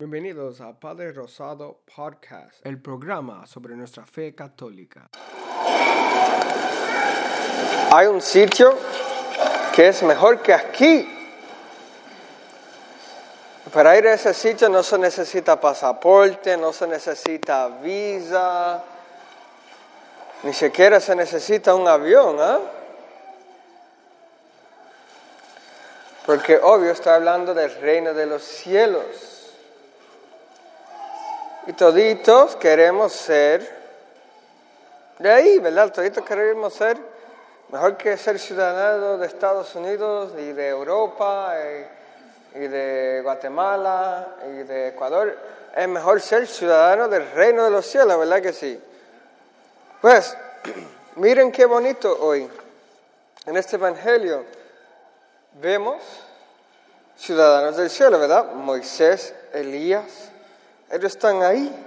Bienvenidos a Padre Rosado Podcast, el programa sobre nuestra fe católica. Hay un sitio que es mejor que aquí. Para ir a ese sitio no se necesita pasaporte, no se necesita visa, ni siquiera se necesita un avión, ¿ah? Porque obvio está hablando del reino de los cielos. Y toditos queremos ser de ahí, ¿verdad? Toditos queremos ser mejor que ser ciudadanos de Estados Unidos y de Europa y, y de Guatemala y de Ecuador. Es mejor ser ciudadano del reino de los cielos, ¿verdad que sí? Pues, miren qué bonito hoy. En este Evangelio vemos ciudadanos del cielo, ¿verdad? Moisés, Elías, ellos están ahí.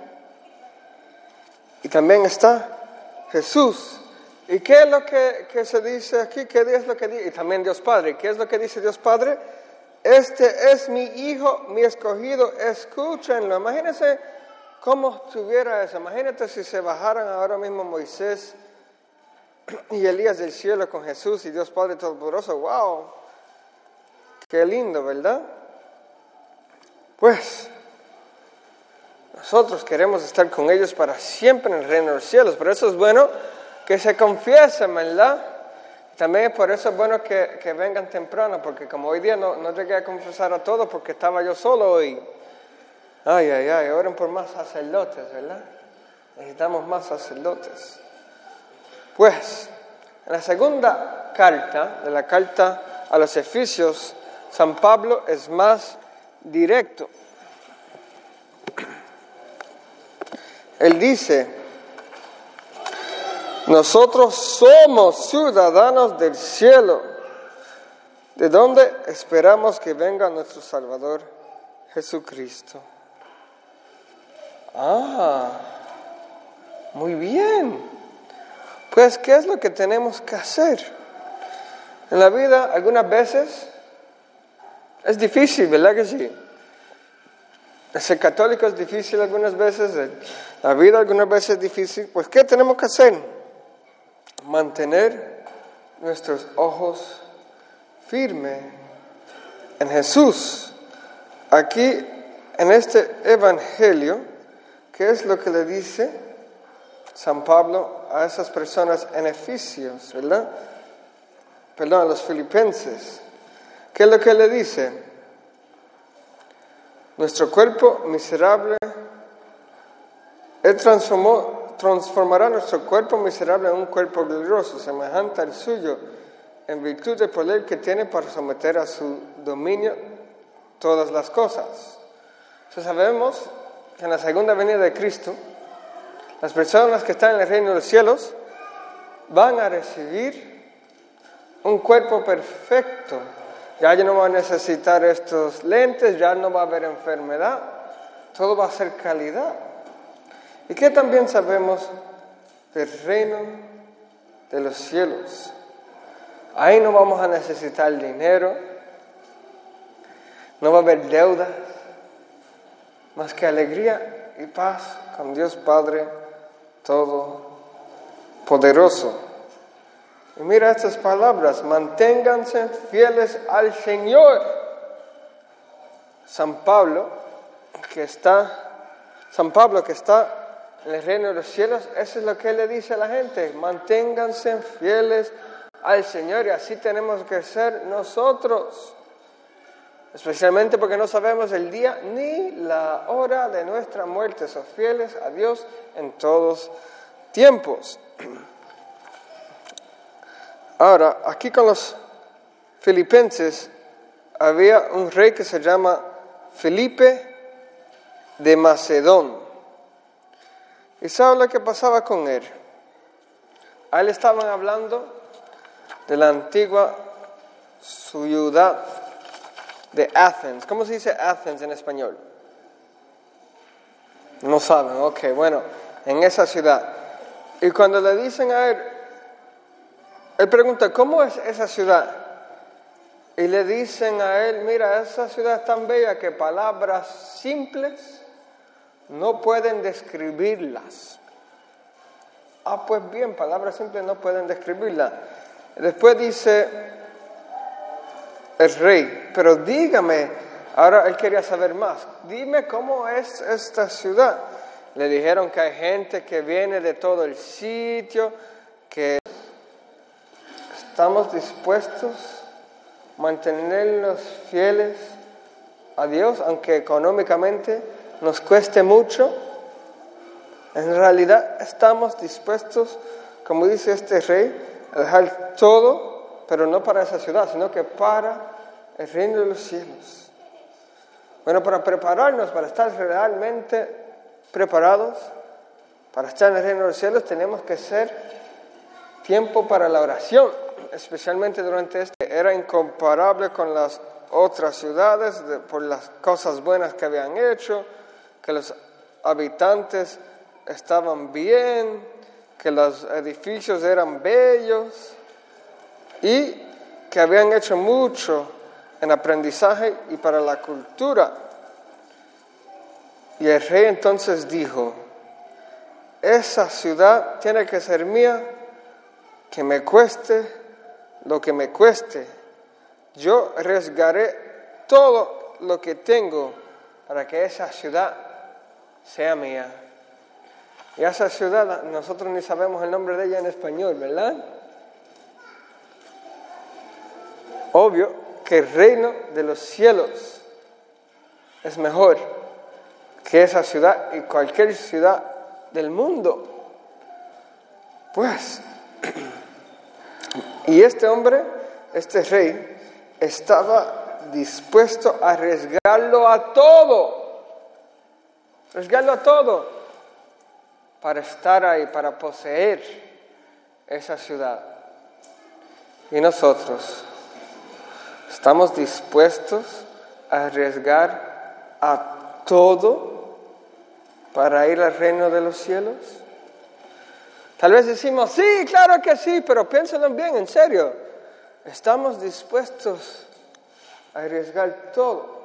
Y también está Jesús. ¿Y qué es lo que, que, se dice aquí? ¿Qué es lo que dice? Y también Dios Padre. ¿Qué es lo que dice Dios Padre? Este es mi hijo, mi escogido, escúchenlo. Imagínense cómo estuviera eso. Imagínate si se bajaran ahora mismo Moisés y Elías del cielo con Jesús y Dios Padre Todopoderoso. ¡Wow! Qué lindo, ¿verdad? Pues nosotros queremos estar con ellos para siempre en el reino de los cielos. Por eso es bueno que se confiesen, ¿verdad? También por eso es bueno que, que vengan temprano, porque como hoy día no, no, llegué a confesar a todos porque estaba yo solo hoy. Ay, ay, ay, oren por más sacerdotes, ¿verdad? Necesitamos más sacerdotes. Pues, en la segunda carta, de la carta a los Efesios, San Pablo es más directo. Él dice, nosotros somos ciudadanos del cielo, de donde esperamos que venga nuestro Salvador Jesucristo. Ah, muy bien. Pues, ¿qué es lo que tenemos que hacer? En la vida, algunas veces, es difícil, ¿verdad que sí? Ser católico es difícil algunas veces, la vida algunas veces es difícil. Pues, ¿qué tenemos que hacer? Mantener nuestros ojos firmes en Jesús. Aquí, en este Evangelio, ¿qué es lo que le dice San Pablo a esas personas en Efesios, verdad? Perdón, a los filipenses. ¿Qué es lo que le dice? Nuestro cuerpo miserable, Él transformó, transformará nuestro cuerpo miserable en un cuerpo glorioso, semejante al suyo, en virtud del poder que tiene para someter a su dominio todas las cosas. Entonces sabemos que en la segunda venida de Cristo, las personas que están en el reino de los cielos van a recibir un cuerpo perfecto ya no va a necesitar estos lentes, ya no va a haber enfermedad, todo va a ser calidad. ¿Y qué también sabemos del reino de los cielos? Ahí no vamos a necesitar dinero, no va a haber deudas, más que alegría y paz con Dios Padre Todopoderoso. Y mira estas palabras, manténganse fieles al Señor. San Pablo, que está, San Pablo que está en el reino de los cielos, eso es lo que le dice a la gente, manténganse fieles al Señor y así tenemos que ser nosotros. Especialmente porque no sabemos el día ni la hora de nuestra muerte. Son fieles a Dios en todos tiempos. Ahora, aquí con los filipenses había un rey que se llama Felipe de Macedón. ¿Y sabe lo que pasaba con él? A él estaban hablando de la antigua ciudad de Athens. ¿Cómo se dice Athens en español? No saben, ok, bueno, en esa ciudad. Y cuando le dicen a él, él pregunta, ¿cómo es esa ciudad? y le dicen a él, mira, esa ciudad es tan bella que palabras simples no pueden describirlas. Ah, pues bien, palabras simples no pueden describirla. Después dice el rey, pero dígame, ahora él quería saber más, dime cómo es esta ciudad. Le dijeron que hay gente que viene de todo el sitio, que estamos dispuestos a mantenernos fieles a Dios, aunque económicamente nos cueste mucho en realidad estamos dispuestos, como dice este rey, a dejar todo, pero no para esa ciudad, sino que para el reino de los cielos. Bueno, para prepararnos, para estar realmente preparados, para estar en el reino de los cielos, tenemos que ser tiempo para la oración, especialmente durante este. Era incomparable con las otras ciudades por las cosas buenas que habían hecho, que los habitantes estaban bien, que los edificios eran bellos y que habían hecho mucho en aprendizaje y para la cultura. Y el rey entonces dijo, esa ciudad tiene que ser mía, que me cueste lo que me cueste. Yo arriesgaré todo lo que tengo para que esa ciudad sea mía. Y esa ciudad, nosotros ni sabemos el nombre de ella en español, ¿verdad? Obvio que el reino de los cielos es mejor que esa ciudad y cualquier ciudad del mundo. Pues, y este hombre, este rey, estaba dispuesto a arriesgarlo a todo, arriesgarlo a todo para estar ahí, para poseer esa ciudad. Y nosotros estamos dispuestos a arriesgar a todo para ir al reino de los cielos. Tal vez decimos, sí, claro que sí, pero piénsenlo bien, en serio. ¿Estamos dispuestos a arriesgar todo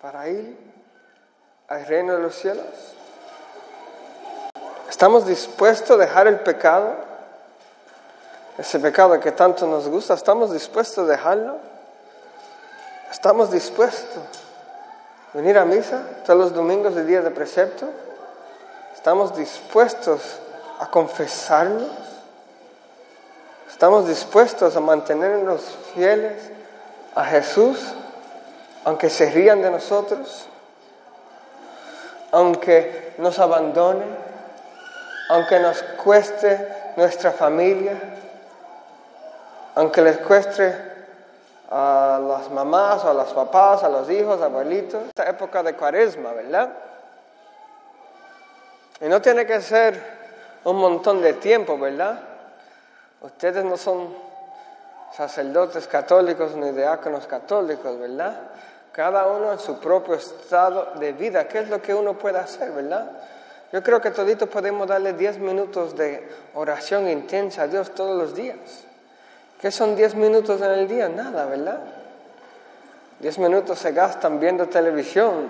para ir al reino de los cielos? ¿Estamos dispuestos a dejar el pecado? Ese pecado que tanto nos gusta, ¿estamos dispuestos a dejarlo? ¿Estamos dispuestos a venir a misa todos los domingos de día de precepto? ¿Estamos dispuestos a confesarnos? ¿Estamos dispuestos a mantenernos fieles a Jesús, aunque se rían de nosotros? Aunque nos abandonen? aunque nos cueste nuestra familia, aunque les cueste a las mamás, a los papás, a los hijos, abuelitos, esta época de cuaresma, ¿verdad? Y no tiene que ser un montón de tiempo, ¿verdad? Ustedes no son sacerdotes católicos ni diáconos católicos, ¿verdad? Cada uno en su propio estado de vida. ¿Qué es lo que uno puede hacer, verdad? Yo creo que toditos podemos darle 10 minutos de oración intensa a Dios todos los días. ¿Qué son 10 minutos en el día? Nada, ¿verdad? 10 minutos se gastan viendo televisión,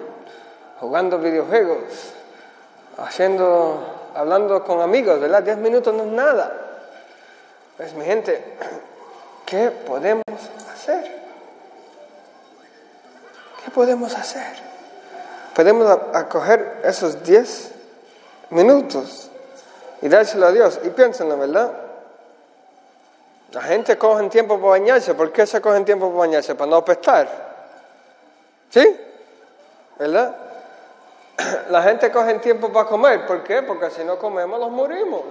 jugando videojuegos, haciendo, hablando con amigos, ¿verdad? 10 minutos no es nada. Pues mi gente, ¿qué podemos hacer? ¿Qué podemos hacer? Podemos acoger esos 10 minutos y dárselo a Dios. Y piénsenlo, ¿verdad? La gente coge tiempo para bañarse. ¿Por qué se cogen tiempo para bañarse? Para no apestar. ¿Sí? ¿Verdad? La gente coge tiempo para comer. ¿Por qué? Porque si no comemos, nos morimos.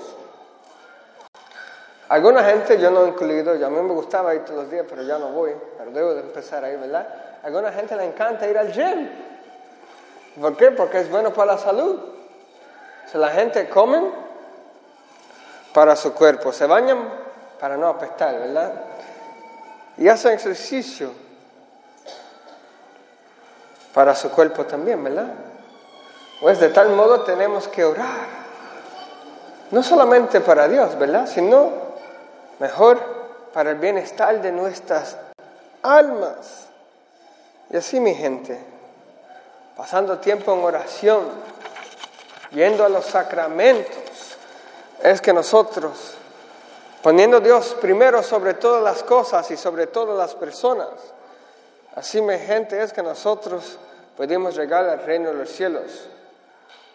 Alguna gente, yo no incluido, ya a mí me gustaba ir todos los días, pero ya no voy, pero debo de empezar ahí, ¿verdad? A alguna gente le encanta ir al gym. ¿Por qué? Porque es bueno para la salud. Si la gente come para su cuerpo, se bañan para no apestar, ¿verdad? Y hacen ejercicio para su cuerpo también, ¿verdad? Pues de tal modo tenemos que orar. No solamente para Dios, ¿verdad? Sino mejor para el bienestar de nuestras almas. Y así mi gente, pasando tiempo en oración, yendo a los sacramentos, es que nosotros, poniendo a Dios primero sobre todas las cosas y sobre todas las personas, así mi gente es que nosotros podemos llegar al reino de los cielos.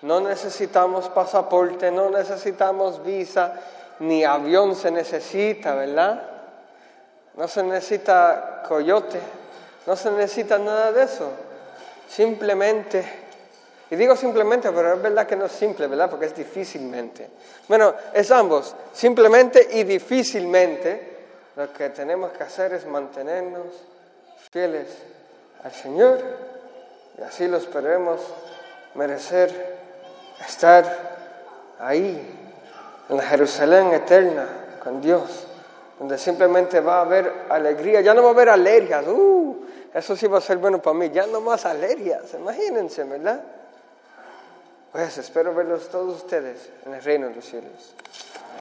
No necesitamos pasaporte, no necesitamos visa, ni avión se necesita, ¿verdad? No se necesita coyote, no se necesita nada de eso. Simplemente, y digo simplemente, pero es verdad que no es simple, ¿verdad? Porque es difícilmente. Bueno, es ambos, simplemente y difícilmente. Lo que tenemos que hacer es mantenernos fieles al Señor y así lo esperemos merecer estar ahí, en la Jerusalén eterna, con Dios, donde simplemente va a haber alegría, ya no va a haber alergias, uh, eso sí va a ser bueno para mí, ya no más alergias, imagínense, ¿verdad? Pues espero verlos todos ustedes en el reino de los cielos.